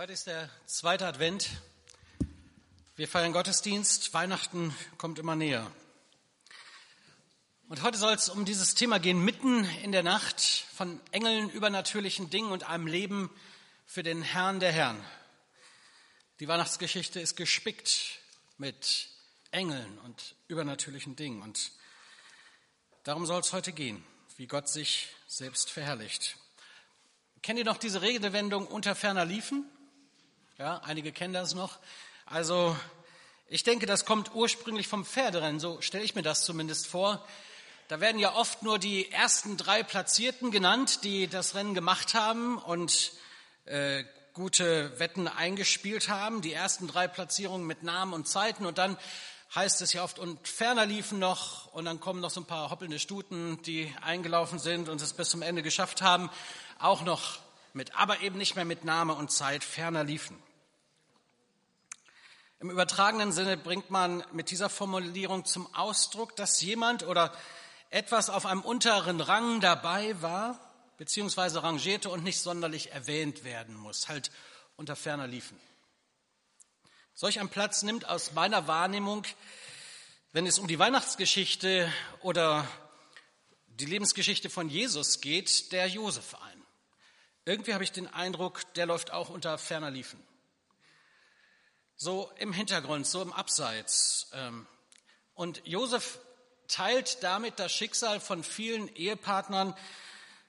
Heute ist der zweite Advent. Wir feiern Gottesdienst. Weihnachten kommt immer näher. Und heute soll es um dieses Thema gehen, mitten in der Nacht von Engeln, übernatürlichen Dingen und einem Leben für den Herrn der Herren. Die Weihnachtsgeschichte ist gespickt mit Engeln und übernatürlichen Dingen. Und darum soll es heute gehen, wie Gott sich selbst verherrlicht. Kennt ihr noch diese Redewendung unter ferner Liefen? Ja, einige kennen das noch. Also ich denke, das kommt ursprünglich vom Pferderennen, so stelle ich mir das zumindest vor. Da werden ja oft nur die ersten drei Platzierten genannt, die das Rennen gemacht haben und äh, gute Wetten eingespielt haben. Die ersten drei Platzierungen mit Namen und Zeiten und dann heißt es ja oft, und ferner liefen noch, und dann kommen noch so ein paar hoppelnde Stuten, die eingelaufen sind und es bis zum Ende geschafft haben, auch noch mit, aber eben nicht mehr mit Name und Zeit, ferner liefen. Im übertragenen Sinne bringt man mit dieser Formulierung zum Ausdruck, dass jemand oder etwas auf einem unteren Rang dabei war, beziehungsweise rangierte und nicht sonderlich erwähnt werden muss, halt unter ferner liefen. Solch ein Platz nimmt aus meiner Wahrnehmung, wenn es um die Weihnachtsgeschichte oder die Lebensgeschichte von Jesus geht, der Josef ein. Irgendwie habe ich den Eindruck, der läuft auch unter ferner liefen so im Hintergrund, so im Abseits. Ähm, und Josef teilt damit das Schicksal von vielen Ehepartnern,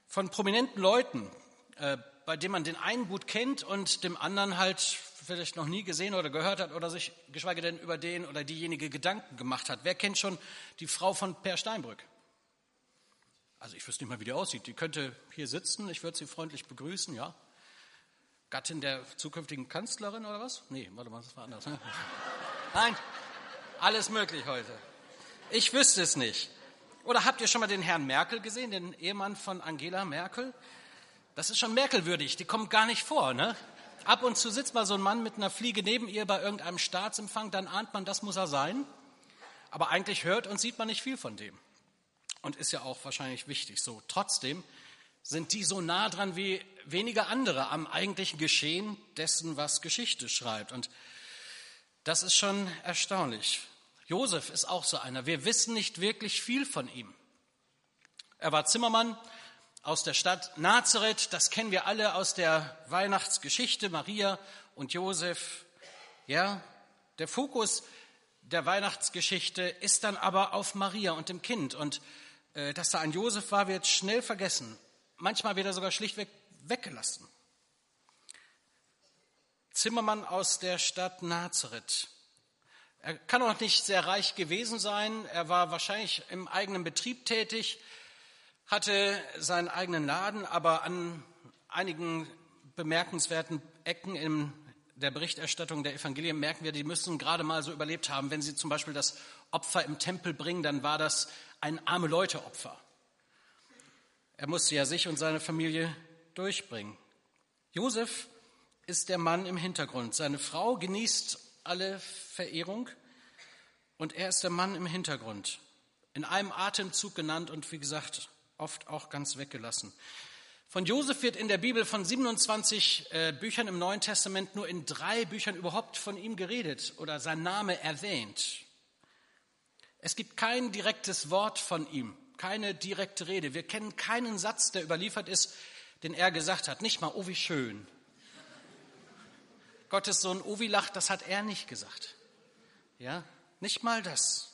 von prominenten Leuten, äh, bei denen man den einen gut kennt und dem anderen halt vielleicht noch nie gesehen oder gehört hat oder sich geschweige denn über den oder diejenige Gedanken gemacht hat. Wer kennt schon die Frau von Per Steinbrück? Also ich wüsste nicht mal, wie die aussieht. Die könnte hier sitzen, ich würde sie freundlich begrüßen, ja. Gattin der zukünftigen Kanzlerin oder was? Nee, warte mal, das war anders. Ne? Nein, alles möglich heute. Ich wüsste es nicht. Oder habt ihr schon mal den Herrn Merkel gesehen, den Ehemann von Angela Merkel? Das ist schon merkelwürdig, die kommt gar nicht vor. Ne? Ab und zu sitzt mal so ein Mann mit einer Fliege neben ihr bei irgendeinem Staatsempfang, dann ahnt man, das muss er sein. Aber eigentlich hört und sieht man nicht viel von dem. Und ist ja auch wahrscheinlich wichtig so. Trotzdem sind die so nah dran wie wenige andere am eigentlichen Geschehen dessen, was Geschichte schreibt. Und das ist schon erstaunlich. Josef ist auch so einer. Wir wissen nicht wirklich viel von ihm. Er war Zimmermann aus der Stadt Nazareth. Das kennen wir alle aus der Weihnachtsgeschichte. Maria und Josef. Ja, der Fokus der Weihnachtsgeschichte ist dann aber auf Maria und dem Kind. Und äh, dass da ein Josef war, wird schnell vergessen. Manchmal wird er sogar schlichtweg weggelassen. Zimmermann aus der Stadt Nazareth. Er kann auch nicht sehr reich gewesen sein. Er war wahrscheinlich im eigenen Betrieb tätig, hatte seinen eigenen Laden, aber an einigen bemerkenswerten Ecken in der Berichterstattung der Evangelien merken wir, die müssen gerade mal so überlebt haben. Wenn sie zum Beispiel das Opfer im Tempel bringen, dann war das ein arme Leute Opfer. Er musste ja sich und seine Familie durchbringen. Josef ist der Mann im Hintergrund. Seine Frau genießt alle Verehrung und er ist der Mann im Hintergrund. In einem Atemzug genannt und wie gesagt oft auch ganz weggelassen. Von Josef wird in der Bibel von 27 äh, Büchern im Neuen Testament nur in drei Büchern überhaupt von ihm geredet oder sein Name erwähnt. Es gibt kein direktes Wort von ihm keine direkte Rede. Wir kennen keinen Satz, der überliefert ist, den er gesagt hat. Nicht mal, oh wie schön. Gottes Sohn Ovi lacht, das hat er nicht gesagt. Ja, nicht mal das.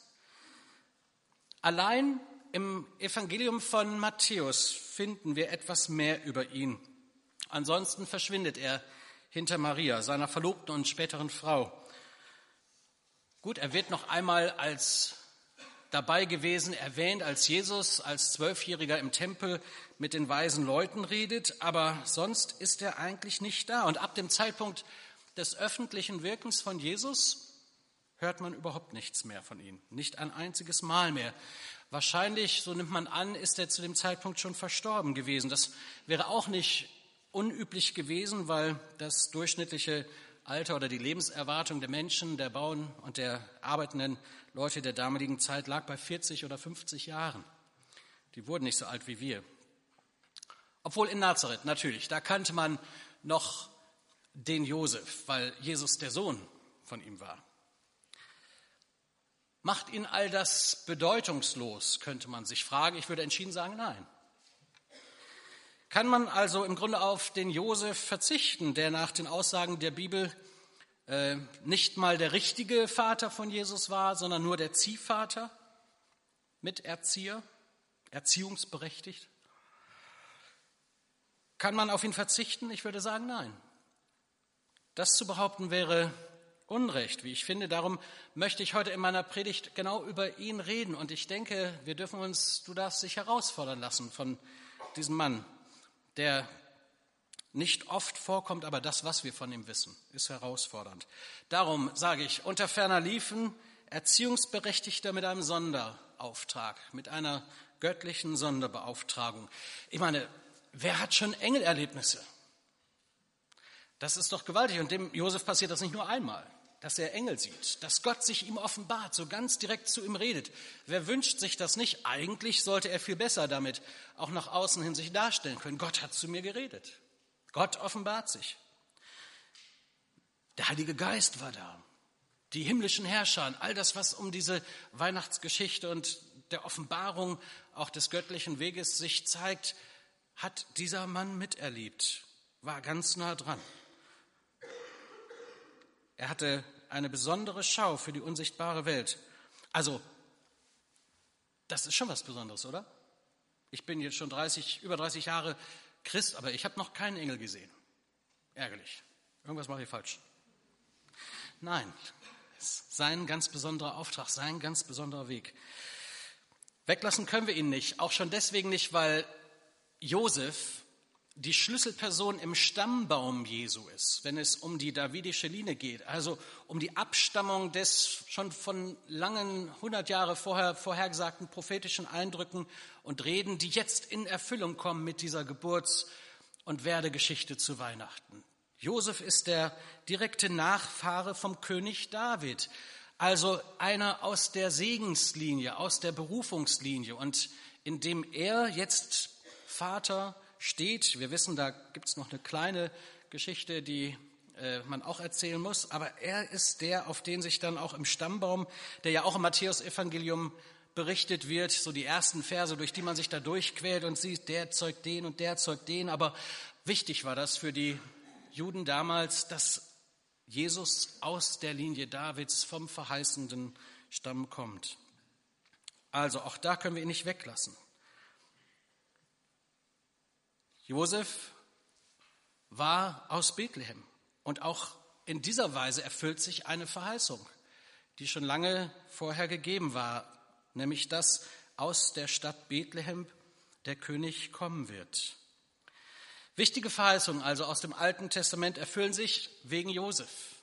Allein im Evangelium von Matthäus finden wir etwas mehr über ihn. Ansonsten verschwindet er hinter Maria, seiner Verlobten und späteren Frau. Gut, er wird noch einmal als dabei gewesen, erwähnt, als Jesus als Zwölfjähriger im Tempel mit den weisen Leuten redet, aber sonst ist er eigentlich nicht da. Und ab dem Zeitpunkt des öffentlichen Wirkens von Jesus hört man überhaupt nichts mehr von ihm, nicht ein einziges Mal mehr. Wahrscheinlich, so nimmt man an, ist er zu dem Zeitpunkt schon verstorben gewesen. Das wäre auch nicht unüblich gewesen, weil das durchschnittliche Alter oder die Lebenserwartung der Menschen, der Bauern und der arbeitenden Leute der damaligen Zeit lag bei 40 oder 50 Jahren. Die wurden nicht so alt wie wir. Obwohl in Nazareth, natürlich, da kannte man noch den Josef, weil Jesus der Sohn von ihm war. Macht ihn all das bedeutungslos, könnte man sich fragen. Ich würde entschieden sagen, nein. Kann man also im Grunde auf den Josef verzichten, der nach den Aussagen der Bibel äh, nicht mal der richtige Vater von Jesus war, sondern nur der Ziehvater, Miterzieher, erziehungsberechtigt? Kann man auf ihn verzichten? Ich würde sagen, nein. Das zu behaupten wäre Unrecht, wie ich finde. Darum möchte ich heute in meiner Predigt genau über ihn reden. Und ich denke, wir dürfen uns, du darfst dich herausfordern lassen von diesem Mann, der nicht oft vorkommt, aber das, was wir von ihm wissen, ist herausfordernd. Darum sage ich, unter ferner liefen Erziehungsberechtigter mit einem Sonderauftrag, mit einer göttlichen Sonderbeauftragung. Ich meine, wer hat schon Engelerlebnisse? Das ist doch gewaltig. Und dem Josef passiert das nicht nur einmal, dass er Engel sieht, dass Gott sich ihm offenbart, so ganz direkt zu ihm redet. Wer wünscht sich das nicht? Eigentlich sollte er viel besser damit auch nach außen hin sich darstellen können. Gott hat zu mir geredet. Gott offenbart sich. Der Heilige Geist war da. Die himmlischen Herrscher, all das, was um diese Weihnachtsgeschichte und der Offenbarung auch des göttlichen Weges sich zeigt, hat dieser Mann miterlebt, war ganz nah dran. Er hatte eine besondere Schau für die unsichtbare Welt. Also, das ist schon was Besonderes, oder? Ich bin jetzt schon 30, über 30 Jahre Christ, aber ich habe noch keinen Engel gesehen. Ärgerlich. Irgendwas mache ich falsch. Nein, sein ganz besonderer Auftrag, sein ganz besonderer Weg. Weglassen können wir ihn nicht, auch schon deswegen nicht, weil Josef die Schlüsselperson im Stammbaum Jesu ist, wenn es um die davidische Linie geht, also um die Abstammung des schon von langen, hundert Jahre vorher vorhergesagten prophetischen Eindrücken und Reden, die jetzt in Erfüllung kommen mit dieser Geburts- und Werdegeschichte zu Weihnachten. Josef ist der direkte Nachfahre vom König David, also einer aus der Segenslinie, aus der Berufungslinie und indem er jetzt Vater, steht. Wir wissen, da gibt es noch eine kleine Geschichte, die äh, man auch erzählen muss. Aber er ist der, auf den sich dann auch im Stammbaum, der ja auch im Matthäusevangelium berichtet wird, so die ersten Verse, durch die man sich da durchquält und sieht, der zeugt den und der zeugt den. Aber wichtig war das für die Juden damals, dass Jesus aus der Linie Davids vom verheißenden Stamm kommt. Also auch da können wir ihn nicht weglassen. Josef war aus Bethlehem und auch in dieser Weise erfüllt sich eine Verheißung, die schon lange vorher gegeben war, nämlich dass aus der Stadt Bethlehem der König kommen wird. Wichtige Verheißungen also aus dem Alten Testament erfüllen sich wegen Josef.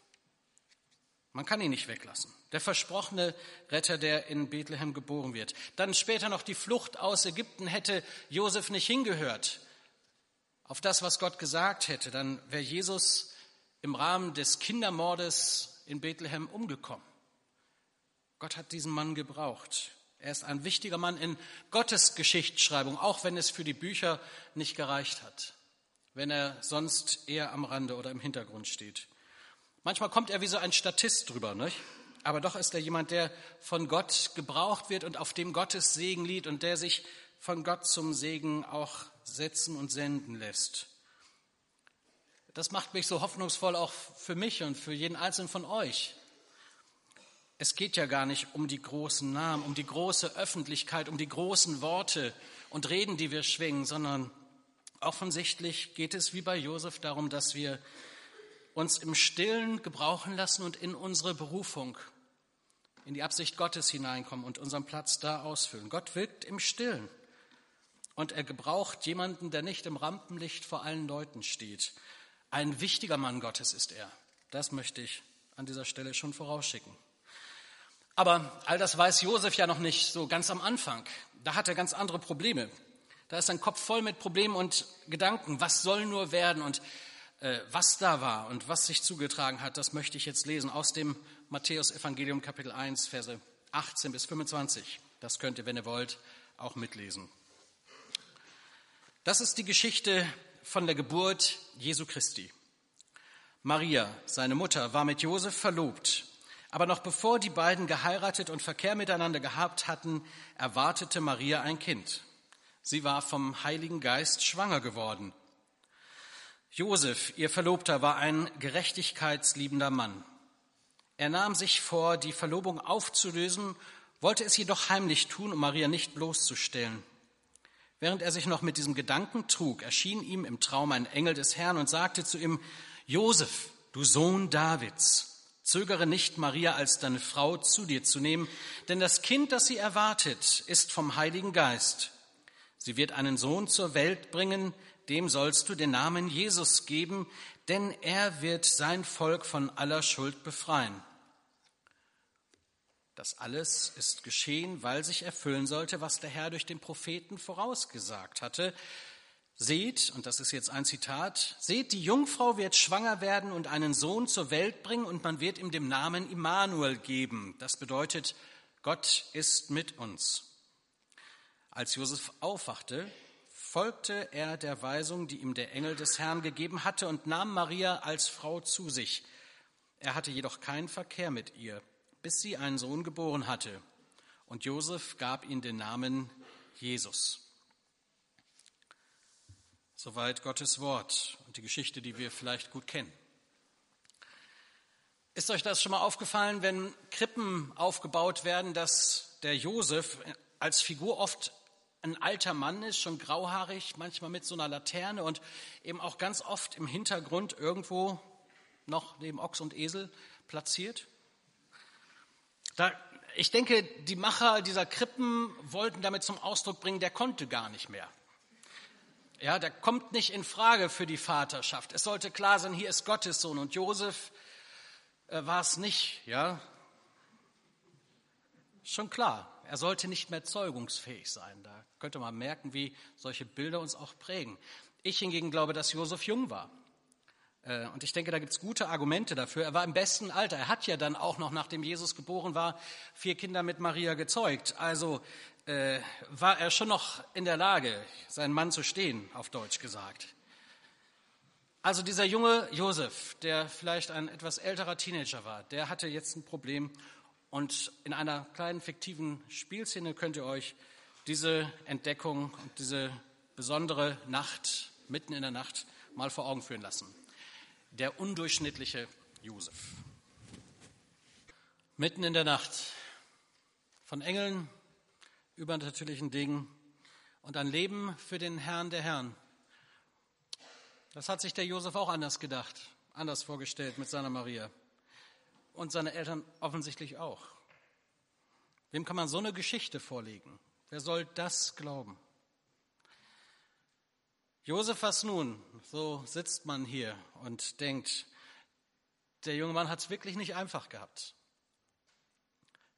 Man kann ihn nicht weglassen. Der versprochene Retter, der in Bethlehem geboren wird. Dann später noch die Flucht aus Ägypten hätte Josef nicht hingehört auf das, was Gott gesagt hätte, dann wäre Jesus im Rahmen des Kindermordes in Bethlehem umgekommen. Gott hat diesen Mann gebraucht. Er ist ein wichtiger Mann in Gottes Geschichtsschreibung, auch wenn es für die Bücher nicht gereicht hat, wenn er sonst eher am Rande oder im Hintergrund steht. Manchmal kommt er wie so ein Statist drüber, nicht? aber doch ist er jemand, der von Gott gebraucht wird und auf dem Gottes Segen liegt und der sich von Gott zum Segen auch setzen und senden lässt. Das macht mich so hoffnungsvoll auch für mich und für jeden einzelnen von euch. Es geht ja gar nicht um die großen Namen, um die große Öffentlichkeit, um die großen Worte und Reden, die wir schwingen, sondern offensichtlich geht es wie bei Josef darum, dass wir uns im Stillen gebrauchen lassen und in unsere Berufung, in die Absicht Gottes hineinkommen und unseren Platz da ausfüllen. Gott wirkt im Stillen. Und er gebraucht jemanden, der nicht im Rampenlicht vor allen Leuten steht. Ein wichtiger Mann Gottes ist er. Das möchte ich an dieser Stelle schon vorausschicken. Aber all das weiß Josef ja noch nicht so ganz am Anfang. Da hat er ganz andere Probleme. Da ist sein Kopf voll mit Problemen und Gedanken. Was soll nur werden und äh, was da war und was sich zugetragen hat, das möchte ich jetzt lesen aus dem Matthäus Evangelium Kapitel 1, Verse 18 bis 25. Das könnt ihr, wenn ihr wollt, auch mitlesen. Das ist die Geschichte von der Geburt Jesu Christi. Maria, seine Mutter, war mit Josef verlobt. Aber noch bevor die beiden geheiratet und Verkehr miteinander gehabt hatten, erwartete Maria ein Kind. Sie war vom Heiligen Geist schwanger geworden. Josef, ihr Verlobter, war ein gerechtigkeitsliebender Mann. Er nahm sich vor, die Verlobung aufzulösen, wollte es jedoch heimlich tun, um Maria nicht bloßzustellen. Während er sich noch mit diesem Gedanken trug, erschien ihm im Traum ein Engel des Herrn und sagte zu ihm, Josef, du Sohn Davids, zögere nicht, Maria als deine Frau zu dir zu nehmen, denn das Kind, das sie erwartet, ist vom Heiligen Geist. Sie wird einen Sohn zur Welt bringen, dem sollst du den Namen Jesus geben, denn er wird sein Volk von aller Schuld befreien. Das alles ist geschehen, weil sich erfüllen sollte, was der Herr durch den Propheten vorausgesagt hatte. Seht, und das ist jetzt ein Zitat, seht, die Jungfrau wird schwanger werden und einen Sohn zur Welt bringen und man wird ihm den Namen Immanuel geben. Das bedeutet, Gott ist mit uns. Als Josef aufwachte, folgte er der Weisung, die ihm der Engel des Herrn gegeben hatte und nahm Maria als Frau zu sich. Er hatte jedoch keinen Verkehr mit ihr, bis sie einen Sohn geboren hatte. Und Josef gab ihm den Namen Jesus. Soweit Gottes Wort und die Geschichte, die wir vielleicht gut kennen. Ist euch das schon mal aufgefallen, wenn Krippen aufgebaut werden, dass der Josef als Figur oft ein alter Mann ist, schon grauhaarig, manchmal mit so einer Laterne und eben auch ganz oft im Hintergrund irgendwo noch neben Ochs und Esel platziert? Da, ich denke, die Macher dieser Krippen wollten damit zum Ausdruck bringen, der konnte gar nicht mehr. Ja, der kommt nicht in Frage für die Vaterschaft. Es sollte klar sein, hier ist Gottes Sohn und Josef äh, war es nicht, ja. Schon klar, er sollte nicht mehr zeugungsfähig sein. Da könnte man merken, wie solche Bilder uns auch prägen. Ich hingegen glaube, dass Josef jung war. Äh, und ich denke, da gibt es gute Argumente dafür. Er war im besten Alter. Er hat ja dann auch noch, nachdem Jesus geboren war, vier Kinder mit Maria gezeugt. Also äh, war er schon noch in der Lage, seinen Mann zu stehen, auf Deutsch gesagt. Also dieser junge Josef, der vielleicht ein etwas älterer Teenager war, der hatte jetzt ein Problem. Und in einer kleinen fiktiven Spielszene könnt ihr euch diese Entdeckung und diese besondere Nacht, mitten in der Nacht, mal vor Augen führen lassen. Der undurchschnittliche Josef. Mitten in der Nacht, von Engeln übernatürlichen Dingen und ein Leben für den Herrn der Herren. Das hat sich der Josef auch anders gedacht, anders vorgestellt mit seiner Maria. Und seine Eltern offensichtlich auch. Wem kann man so eine Geschichte vorlegen? Wer soll das glauben? Josef, was nun? So sitzt man hier und denkt, der junge Mann hat es wirklich nicht einfach gehabt.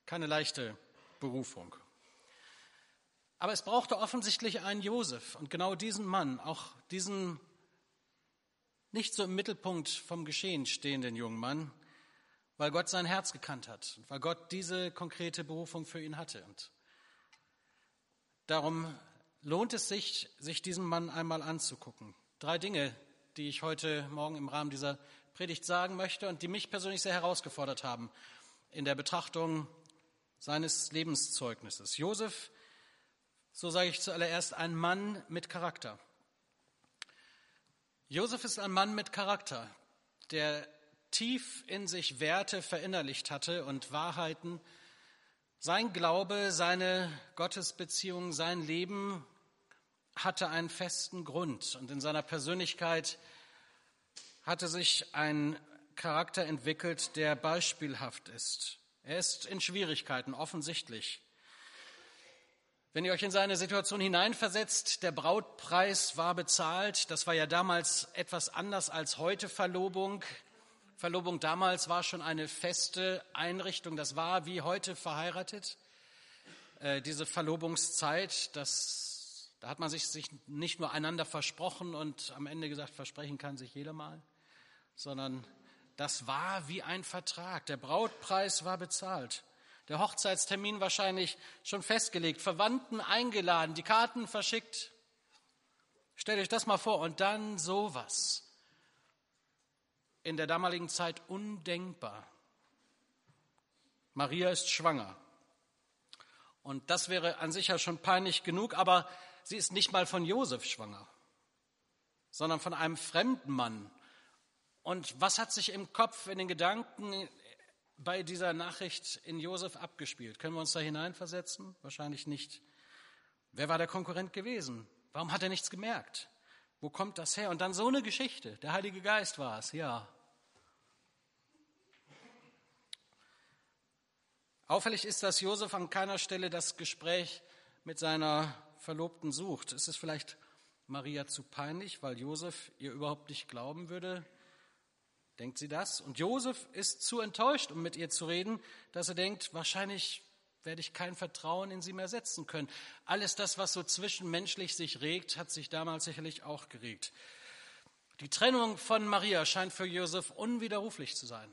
Keine leichte Berufung. Aber es brauchte offensichtlich einen Josef und genau diesen Mann, auch diesen nicht so im Mittelpunkt vom Geschehen stehenden jungen Mann, weil Gott sein Herz gekannt hat, weil Gott diese konkrete Berufung für ihn hatte. Und darum lohnt es sich, sich diesen Mann einmal anzugucken. Drei Dinge, die ich heute Morgen im Rahmen dieser Predigt sagen möchte und die mich persönlich sehr herausgefordert haben in der Betrachtung seines Lebenszeugnisses. Josef so sage ich zuallererst, ein Mann mit Charakter. Josef ist ein Mann mit Charakter, der tief in sich Werte verinnerlicht hatte und Wahrheiten. Sein Glaube, seine Gottesbeziehung, sein Leben hatte einen festen Grund und in seiner Persönlichkeit hatte sich ein Charakter entwickelt, der beispielhaft ist. Er ist in Schwierigkeiten offensichtlich. Wenn ihr euch in seine Situation hineinversetzt, der Brautpreis war bezahlt. Das war ja damals etwas anders als heute Verlobung. Verlobung damals war schon eine feste Einrichtung. Das war wie heute verheiratet. Äh, diese Verlobungszeit, das, da hat man sich, sich nicht nur einander versprochen und am Ende gesagt, versprechen kann sich jeder mal, sondern das war wie ein Vertrag. Der Brautpreis war bezahlt der Hochzeitstermin wahrscheinlich schon festgelegt, Verwandten eingeladen, die Karten verschickt. Stellt euch das mal vor und dann sowas. in der damaligen Zeit undenkbar. Maria ist schwanger. Und das wäre an sich ja schon peinlich genug, aber sie ist nicht mal von Josef schwanger, sondern von einem fremden Mann. Und was hat sich im Kopf, in den Gedanken bei dieser Nachricht in Josef abgespielt? Können wir uns da hineinversetzen? Wahrscheinlich nicht. Wer war der Konkurrent gewesen? Warum hat er nichts gemerkt? Wo kommt das her? Und dann so eine Geschichte. Der Heilige Geist war es, ja. Auffällig ist, dass Josef an keiner Stelle das Gespräch mit seiner Verlobten sucht. Ist es vielleicht Maria zu peinlich, weil Josef ihr überhaupt nicht glauben würde? Denkt sie das? Und Josef ist zu enttäuscht, um mit ihr zu reden, dass er denkt, wahrscheinlich werde ich kein Vertrauen in sie mehr setzen können. Alles das, was so zwischenmenschlich sich regt, hat sich damals sicherlich auch geregt. Die Trennung von Maria scheint für Josef unwiderruflich zu sein.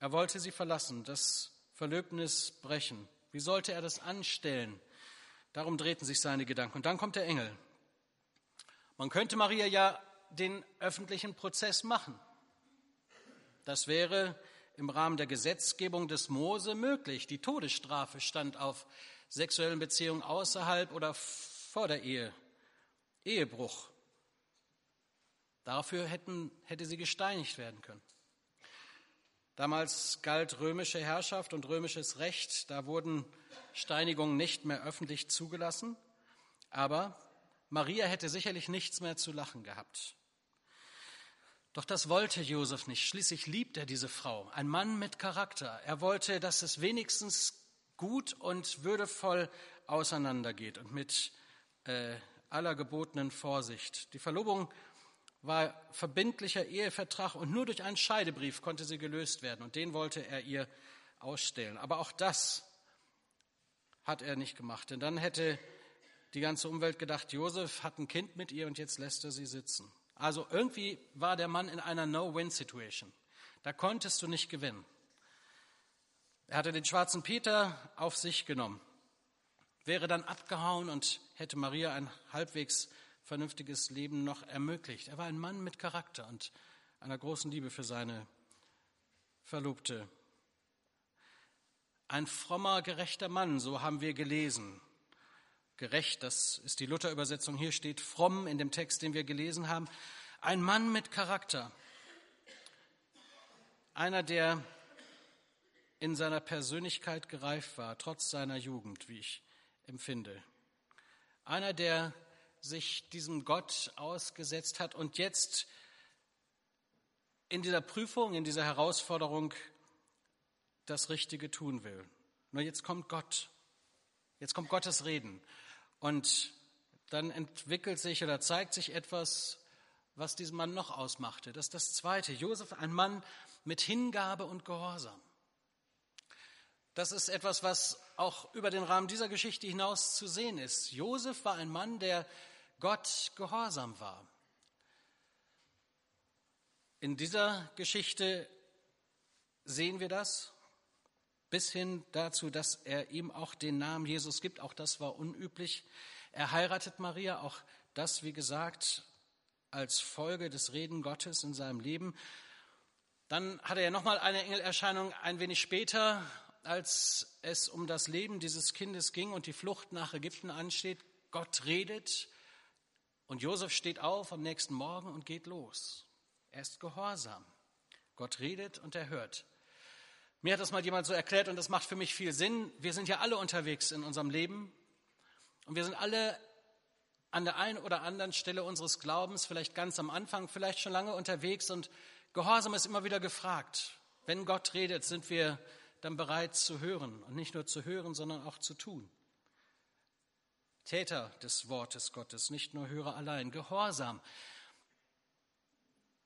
Er wollte sie verlassen, das Verlöbnis brechen. Wie sollte er das anstellen? Darum drehten sich seine Gedanken. Und dann kommt der Engel. Man könnte Maria ja den öffentlichen Prozess machen. Das wäre im Rahmen der Gesetzgebung des Mose möglich. Die Todesstrafe stand auf sexuellen Beziehungen außerhalb oder vor der Ehe. Ehebruch. Dafür hätten, hätte sie gesteinigt werden können. Damals galt römische Herrschaft und römisches Recht. Da wurden Steinigungen nicht mehr öffentlich zugelassen. Aber Maria hätte sicherlich nichts mehr zu lachen gehabt. Doch das wollte Josef nicht. Schließlich liebt er diese Frau, ein Mann mit Charakter. Er wollte, dass es wenigstens gut und würdevoll auseinandergeht und mit äh, aller gebotenen Vorsicht. Die Verlobung war verbindlicher Ehevertrag und nur durch einen Scheidebrief konnte sie gelöst werden und den wollte er ihr ausstellen. Aber auch das hat er nicht gemacht, denn dann hätte die ganze Umwelt gedacht, Josef hat ein Kind mit ihr und jetzt lässt er sie sitzen. Also irgendwie war der Mann in einer No-Win-Situation. Da konntest du nicht gewinnen. Er hatte den schwarzen Peter auf sich genommen, wäre dann abgehauen und hätte Maria ein halbwegs vernünftiges Leben noch ermöglicht. Er war ein Mann mit Charakter und einer großen Liebe für seine Verlobte. Ein frommer, gerechter Mann, so haben wir gelesen. Gerecht, das ist die Luther-Übersetzung. Hier steht fromm in dem Text, den wir gelesen haben. Ein Mann mit Charakter. Einer, der in seiner Persönlichkeit gereift war, trotz seiner Jugend, wie ich empfinde. Einer, der sich diesem Gott ausgesetzt hat und jetzt in dieser Prüfung, in dieser Herausforderung das Richtige tun will. Nur jetzt kommt Gott. Jetzt kommt Gottes Reden. Und dann entwickelt sich oder zeigt sich etwas, was diesen Mann noch ausmachte. Das ist das Zweite. Josef, ein Mann mit Hingabe und Gehorsam. Das ist etwas, was auch über den Rahmen dieser Geschichte hinaus zu sehen ist. Josef war ein Mann, der Gott gehorsam war. In dieser Geschichte sehen wir das bis hin dazu, dass er ihm auch den Namen Jesus gibt. Auch das war unüblich. Er heiratet Maria, auch das, wie gesagt, als Folge des Reden Gottes in seinem Leben. Dann hatte er nochmal eine Engelerscheinung ein wenig später, als es um das Leben dieses Kindes ging und die Flucht nach Ägypten ansteht. Gott redet und Josef steht auf am nächsten Morgen und geht los. Er ist gehorsam. Gott redet und er hört. Mir hat das mal jemand so erklärt und das macht für mich viel Sinn. Wir sind ja alle unterwegs in unserem Leben und wir sind alle an der einen oder anderen Stelle unseres Glaubens, vielleicht ganz am Anfang, vielleicht schon lange unterwegs und Gehorsam ist immer wieder gefragt. Wenn Gott redet, sind wir dann bereit zu hören und nicht nur zu hören, sondern auch zu tun. Täter des Wortes Gottes, nicht nur Hörer allein, Gehorsam.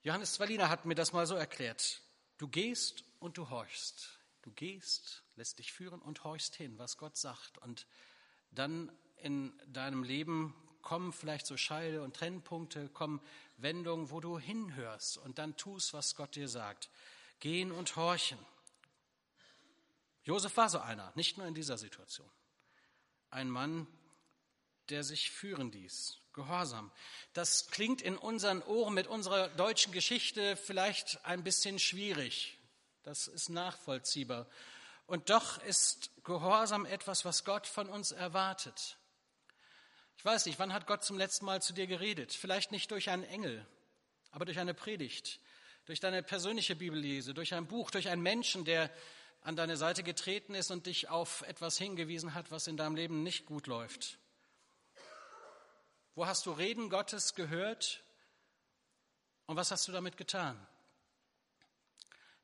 Johannes Zwaliner hat mir das mal so erklärt. Du gehst und du horchst. Du gehst, lässt dich führen und horchst hin, was Gott sagt. Und dann in deinem Leben kommen vielleicht so Scheide und Trennpunkte, kommen Wendungen, wo du hinhörst und dann tust, was Gott dir sagt. Gehen und horchen. Josef war so einer, nicht nur in dieser Situation. Ein Mann, der sich führen ließ, Gehorsam. Das klingt in unseren Ohren mit unserer deutschen Geschichte vielleicht ein bisschen schwierig. Das ist nachvollziehbar. Und doch ist Gehorsam etwas, was Gott von uns erwartet. Ich weiß nicht, wann hat Gott zum letzten Mal zu dir geredet? Vielleicht nicht durch einen Engel, aber durch eine Predigt, durch deine persönliche Bibellese, durch ein Buch, durch einen Menschen, der an deine Seite getreten ist und dich auf etwas hingewiesen hat, was in deinem Leben nicht gut läuft. Wo hast du Reden Gottes gehört und was hast du damit getan?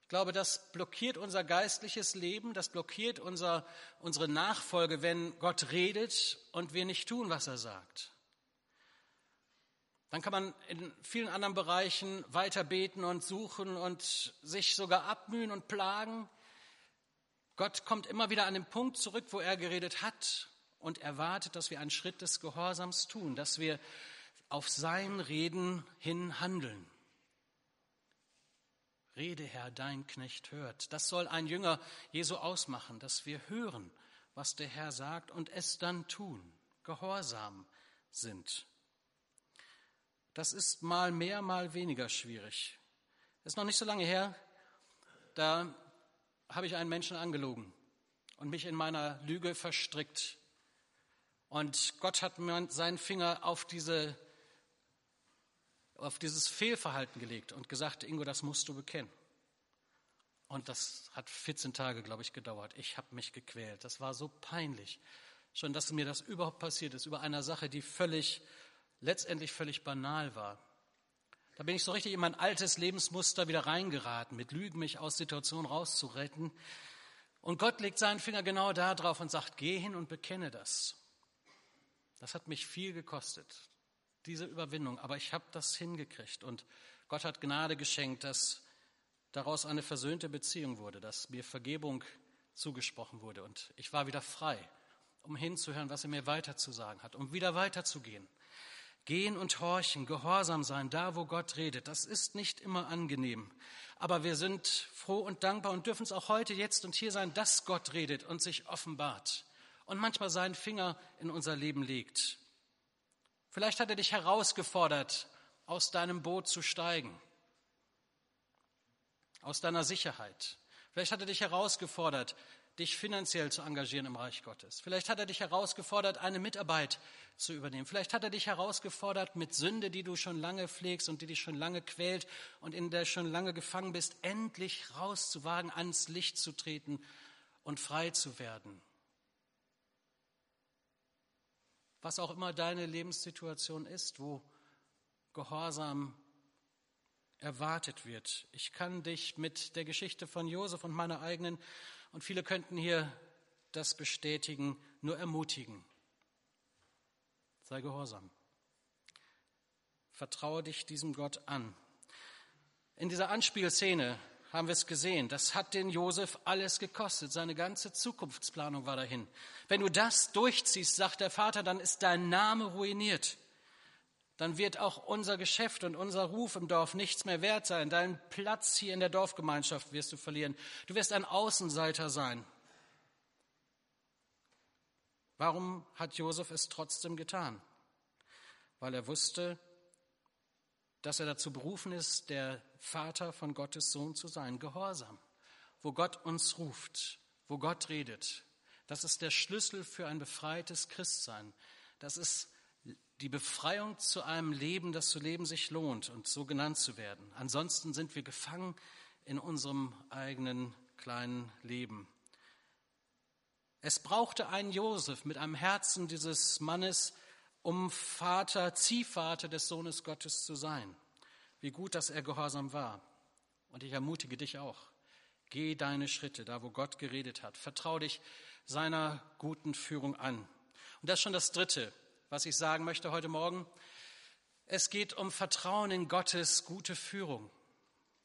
Ich glaube, das blockiert unser geistliches Leben, das blockiert unser, unsere Nachfolge, wenn Gott redet und wir nicht tun, was er sagt. Dann kann man in vielen anderen Bereichen weiter beten und suchen und sich sogar abmühen und plagen. Gott kommt immer wieder an den Punkt zurück, wo er geredet hat und erwartet, dass wir einen Schritt des Gehorsams tun, dass wir auf sein Reden hin handeln. Rede, Herr, dein Knecht hört. Das soll ein Jünger Jesu ausmachen, dass wir hören, was der Herr sagt und es dann tun, gehorsam sind. Das ist mal mehr, mal weniger schwierig. Es ist noch nicht so lange her, da habe ich einen Menschen angelogen und mich in meiner Lüge verstrickt. Und Gott hat mir seinen Finger auf, diese, auf dieses Fehlverhalten gelegt und gesagt, Ingo, das musst du bekennen. Und das hat 14 Tage, glaube ich, gedauert. Ich habe mich gequält. Das war so peinlich. Schon, dass mir das überhaupt passiert ist, über einer Sache, die völlig, letztendlich völlig banal war. Da bin ich so richtig in mein altes Lebensmuster wieder reingeraten, mit Lügen mich aus Situationen rauszuretten. Und Gott legt seinen Finger genau da drauf und sagt, geh hin und bekenne das. Das hat mich viel gekostet, diese Überwindung, aber ich habe das hingekriegt und Gott hat Gnade geschenkt, dass daraus eine versöhnte Beziehung wurde, dass mir Vergebung zugesprochen wurde und ich war wieder frei, um hinzuhören, was er mir weiter zu sagen hat, um wieder weiterzugehen. Gehen und horchen, gehorsam sein, da wo Gott redet, das ist nicht immer angenehm. Aber wir sind froh und dankbar und dürfen es auch heute, jetzt und hier sein, dass Gott redet und sich offenbart und manchmal seinen Finger in unser Leben legt. Vielleicht hat er dich herausgefordert, aus deinem Boot zu steigen, aus deiner Sicherheit. Vielleicht hat er dich herausgefordert, dich finanziell zu engagieren im Reich Gottes. Vielleicht hat er dich herausgefordert, eine Mitarbeit zu übernehmen. Vielleicht hat er dich herausgefordert, mit Sünde, die du schon lange pflegst und die dich schon lange quält und in der schon lange gefangen bist, endlich rauszuwagen, ans Licht zu treten und frei zu werden. Was auch immer deine Lebenssituation ist, wo Gehorsam erwartet wird. Ich kann dich mit der Geschichte von Josef und meiner eigenen, und viele könnten hier das bestätigen, nur ermutigen. Sei gehorsam. Vertraue dich diesem Gott an. In dieser Anspielszene haben wir es gesehen. Das hat den Josef alles gekostet. Seine ganze Zukunftsplanung war dahin. Wenn du das durchziehst, sagt der Vater, dann ist dein Name ruiniert. Dann wird auch unser Geschäft und unser Ruf im Dorf nichts mehr wert sein. Deinen Platz hier in der Dorfgemeinschaft wirst du verlieren. Du wirst ein Außenseiter sein. Warum hat Josef es trotzdem getan? Weil er wusste, dass er dazu berufen ist, der Vater von Gottes Sohn zu sein. Gehorsam, wo Gott uns ruft, wo Gott redet. Das ist der Schlüssel für ein befreites Christsein. Das ist die Befreiung zu einem Leben, das zu leben sich lohnt und so genannt zu werden. Ansonsten sind wir gefangen in unserem eigenen kleinen Leben. Es brauchte einen Josef mit einem Herzen dieses Mannes, um Vater, Ziehvater des Sohnes Gottes zu sein. Wie gut, dass er gehorsam war. Und ich ermutige dich auch. Geh deine Schritte, da wo Gott geredet hat. Vertrau dich seiner guten Führung an. Und das ist schon das Dritte, was ich sagen möchte heute Morgen. Es geht um Vertrauen in Gottes gute Führung.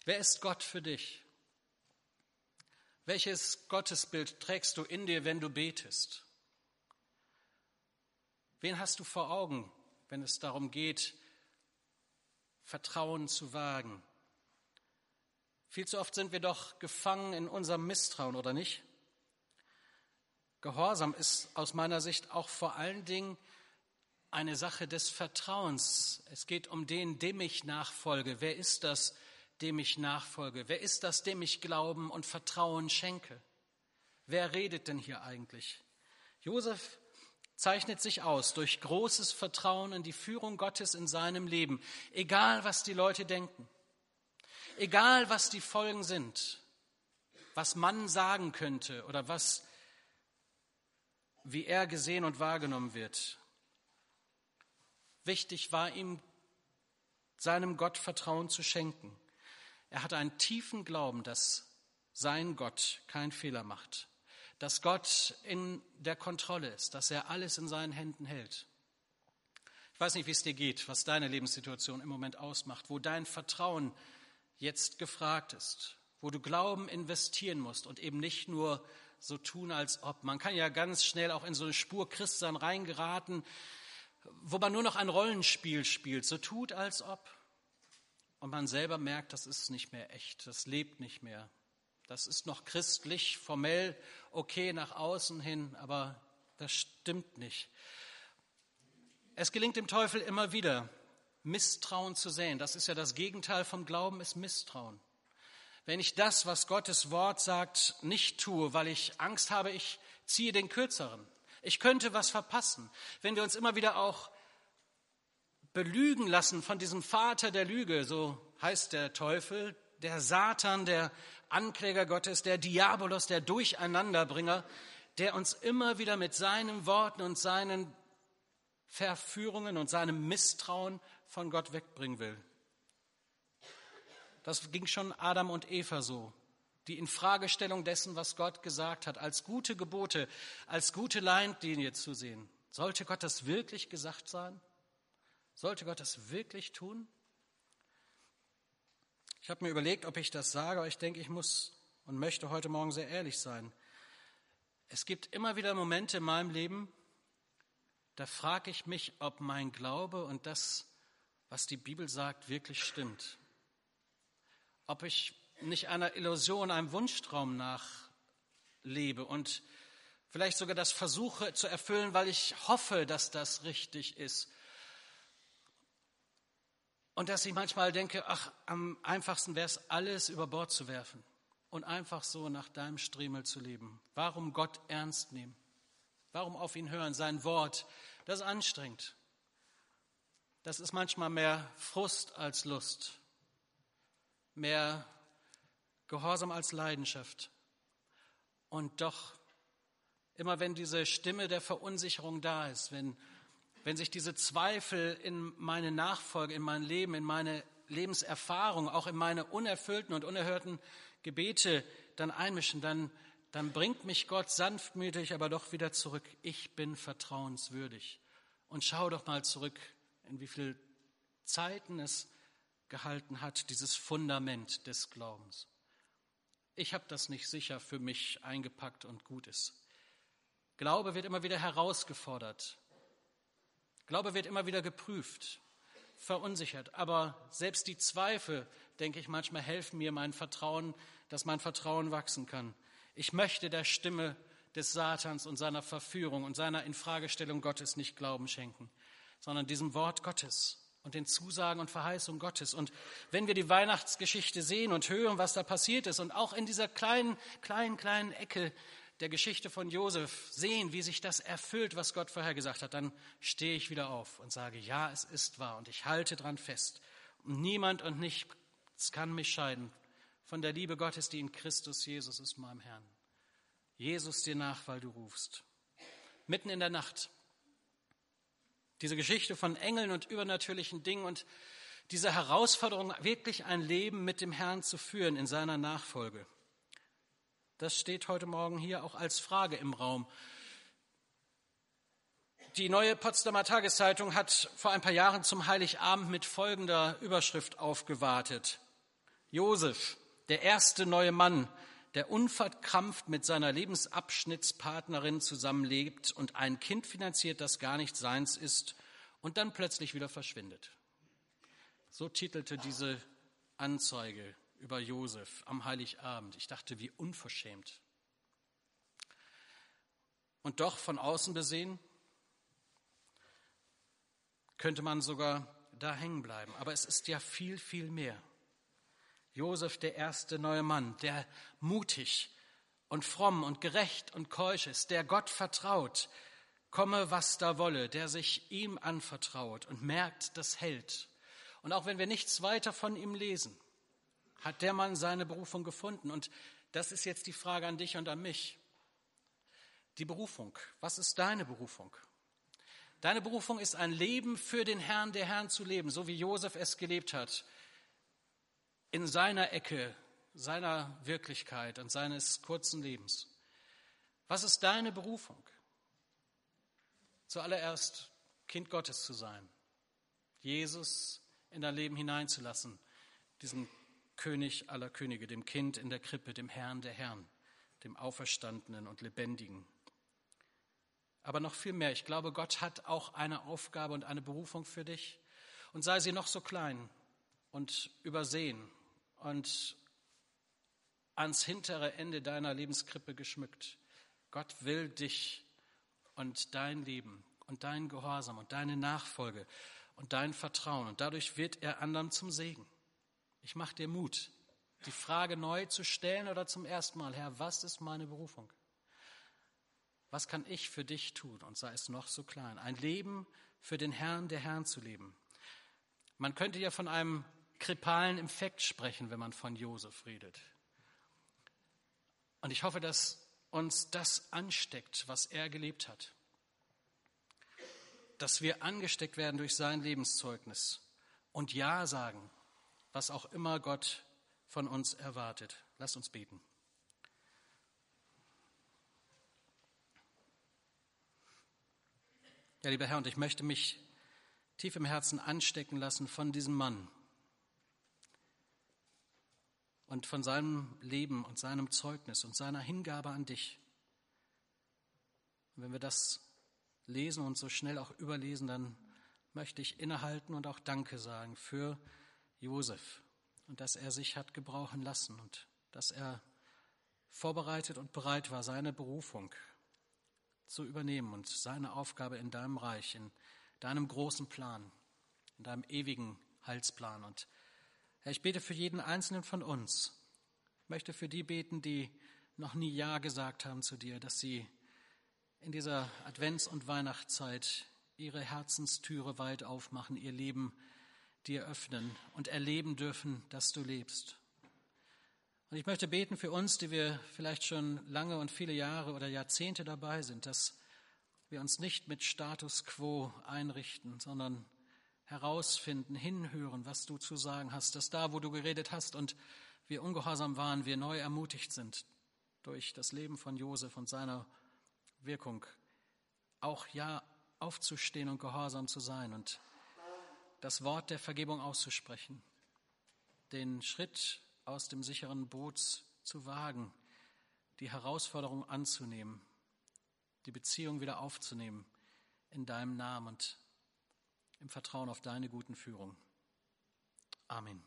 Wer ist Gott für dich? Welches Gottesbild trägst du in dir, wenn du betest? Wen hast du vor Augen, wenn es darum geht, Vertrauen zu wagen? Viel zu oft sind wir doch gefangen in unserem Misstrauen, oder nicht? Gehorsam ist aus meiner Sicht auch vor allen Dingen eine Sache des Vertrauens. Es geht um den, dem ich nachfolge. Wer ist das, dem ich nachfolge? Wer ist das, dem ich Glauben und Vertrauen schenke? Wer redet denn hier eigentlich? Josef zeichnet sich aus durch großes Vertrauen in die Führung Gottes in seinem Leben, egal was die Leute denken, egal was die Folgen sind, was man sagen könnte oder was, wie er gesehen und wahrgenommen wird. Wichtig war ihm, seinem Gott Vertrauen zu schenken. Er hatte einen tiefen Glauben, dass sein Gott keinen Fehler macht dass Gott in der Kontrolle ist, dass er alles in seinen Händen hält. Ich weiß nicht, wie es dir geht, was deine Lebenssituation im Moment ausmacht, wo dein Vertrauen jetzt gefragt ist, wo du Glauben investieren musst und eben nicht nur so tun, als ob. Man kann ja ganz schnell auch in so eine Spur Christsein reingeraten, wo man nur noch ein Rollenspiel spielt, so tut, als ob. Und man selber merkt, das ist nicht mehr echt, das lebt nicht mehr. Das ist noch christlich, formell okay nach außen hin, aber das stimmt nicht. Es gelingt dem Teufel immer wieder, Misstrauen zu sehen. Das ist ja das Gegenteil vom Glauben, ist Misstrauen. Wenn ich das, was Gottes Wort sagt, nicht tue, weil ich Angst habe, ich ziehe den Kürzeren. Ich könnte was verpassen. Wenn wir uns immer wieder auch belügen lassen von diesem Vater der Lüge, so heißt der Teufel, der Satan, der Ankläger Gottes, der Diabolos, der Durcheinanderbringer, der uns immer wieder mit seinen Worten und seinen Verführungen und seinem Misstrauen von Gott wegbringen will. Das ging schon Adam und Eva so. Die Infragestellung dessen, was Gott gesagt hat, als gute Gebote, als gute Leitlinie zu sehen. Sollte Gott das wirklich gesagt sein? Sollte Gott das wirklich tun? Ich habe mir überlegt, ob ich das sage, aber ich denke, ich muss und möchte heute Morgen sehr ehrlich sein. Es gibt immer wieder Momente in meinem Leben, da frage ich mich, ob mein Glaube und das, was die Bibel sagt, wirklich stimmt. Ob ich nicht einer Illusion, einem Wunschtraum nachlebe und vielleicht sogar das versuche zu erfüllen, weil ich hoffe, dass das richtig ist und dass ich manchmal denke, ach, am einfachsten wäre es, alles über Bord zu werfen und einfach so nach deinem Striemel zu leben. Warum Gott ernst nehmen? Warum auf ihn hören? Sein Wort, das ist anstrengend. Das ist manchmal mehr Frust als Lust, mehr Gehorsam als Leidenschaft. Und doch, immer wenn diese Stimme der Verunsicherung da ist, wenn wenn sich diese Zweifel in meine Nachfolge, in mein Leben, in meine Lebenserfahrung, auch in meine unerfüllten und unerhörten Gebete dann einmischen, dann, dann bringt mich Gott sanftmütig, aber doch wieder zurück. Ich bin vertrauenswürdig. Und schau doch mal zurück, in wie viel Zeiten es gehalten hat, dieses Fundament des Glaubens. Ich habe das nicht sicher für mich eingepackt und gut ist. Glaube wird immer wieder herausgefordert. Glaube wird immer wieder geprüft, verunsichert. Aber selbst die Zweifel, denke ich, manchmal helfen mir mein Vertrauen, dass mein Vertrauen wachsen kann. Ich möchte der Stimme des Satans und seiner Verführung und seiner Infragestellung Gottes nicht Glauben schenken, sondern diesem Wort Gottes und den Zusagen und Verheißungen Gottes. Und wenn wir die Weihnachtsgeschichte sehen und hören, was da passiert ist und auch in dieser kleinen, kleinen, kleinen Ecke der Geschichte von Josef sehen, wie sich das erfüllt, was Gott vorher gesagt hat, dann stehe ich wieder auf und sage, ja, es ist wahr und ich halte dran fest. Und niemand und nichts kann mich scheiden von der Liebe Gottes, die in Christus Jesus ist, meinem Herrn. Jesus dir nach, weil du rufst. Mitten in der Nacht. Diese Geschichte von Engeln und übernatürlichen Dingen und diese Herausforderung, wirklich ein Leben mit dem Herrn zu führen in seiner Nachfolge. Das steht heute Morgen hier auch als Frage im Raum. Die neue Potsdamer Tageszeitung hat vor ein paar Jahren zum Heiligabend mit folgender Überschrift aufgewartet. Josef, der erste neue Mann, der unverkrampft mit seiner Lebensabschnittspartnerin zusammenlebt und ein Kind finanziert, das gar nicht seins ist und dann plötzlich wieder verschwindet. So titelte diese Anzeige über Josef am Heiligabend. Ich dachte, wie unverschämt. Und doch von außen besehen, könnte man sogar da hängen bleiben. Aber es ist ja viel, viel mehr. Josef, der erste neue Mann, der mutig und fromm und gerecht und keusch ist, der Gott vertraut, komme was da wolle, der sich ihm anvertraut und merkt, das hält. Und auch wenn wir nichts weiter von ihm lesen, hat der Mann seine Berufung gefunden. Und das ist jetzt die Frage an dich und an mich. Die Berufung. Was ist deine Berufung? Deine Berufung ist ein Leben für den Herrn der Herrn zu leben, so wie Josef es gelebt hat. In seiner Ecke, seiner Wirklichkeit und seines kurzen Lebens. Was ist deine Berufung? Zuallererst Kind Gottes zu sein, Jesus in dein Leben hineinzulassen, diesen König aller Könige, dem Kind in der Krippe, dem Herrn der Herren, dem Auferstandenen und Lebendigen. Aber noch viel mehr. Ich glaube, Gott hat auch eine Aufgabe und eine Berufung für dich. Und sei sie noch so klein und übersehen und ans hintere Ende deiner Lebenskrippe geschmückt. Gott will dich und dein Leben und dein Gehorsam und deine Nachfolge und dein Vertrauen. Und dadurch wird er anderen zum Segen. Ich mache dir Mut, die Frage neu zu stellen oder zum ersten Mal, Herr, was ist meine Berufung? Was kann ich für dich tun? Und sei es noch so klein. Ein Leben für den Herrn der Herrn zu leben. Man könnte ja von einem kripalen Infekt sprechen, wenn man von Josef redet. Und ich hoffe, dass uns das ansteckt, was er gelebt hat. Dass wir angesteckt werden durch sein Lebenszeugnis und Ja sagen was auch immer Gott von uns erwartet. Lasst uns beten. Ja, lieber Herr, und ich möchte mich tief im Herzen anstecken lassen von diesem Mann und von seinem Leben und seinem Zeugnis und seiner Hingabe an dich. Und wenn wir das lesen und so schnell auch überlesen, dann möchte ich innehalten und auch Danke sagen für die Josef und dass er sich hat gebrauchen lassen und dass er vorbereitet und bereit war, seine Berufung zu übernehmen und seine Aufgabe in deinem Reich, in deinem großen Plan, in deinem ewigen Heilsplan. Und Herr, ich bete für jeden einzelnen von uns. Ich möchte für die beten, die noch nie Ja gesagt haben zu dir, dass sie in dieser Advents- und Weihnachtszeit ihre Herzenstüre weit aufmachen, ihr Leben dir öffnen und erleben dürfen, dass du lebst. Und ich möchte beten für uns, die wir vielleicht schon lange und viele Jahre oder Jahrzehnte dabei sind, dass wir uns nicht mit Status quo einrichten, sondern herausfinden, hinhören, was du zu sagen hast, dass da, wo du geredet hast und wir ungehorsam waren, wir neu ermutigt sind durch das Leben von Josef und seiner Wirkung, auch ja aufzustehen und gehorsam zu sein und das Wort der Vergebung auszusprechen, den Schritt aus dem sicheren Boot zu wagen, die Herausforderung anzunehmen, die Beziehung wieder aufzunehmen in deinem Namen und im Vertrauen auf deine guten Führung. Amen.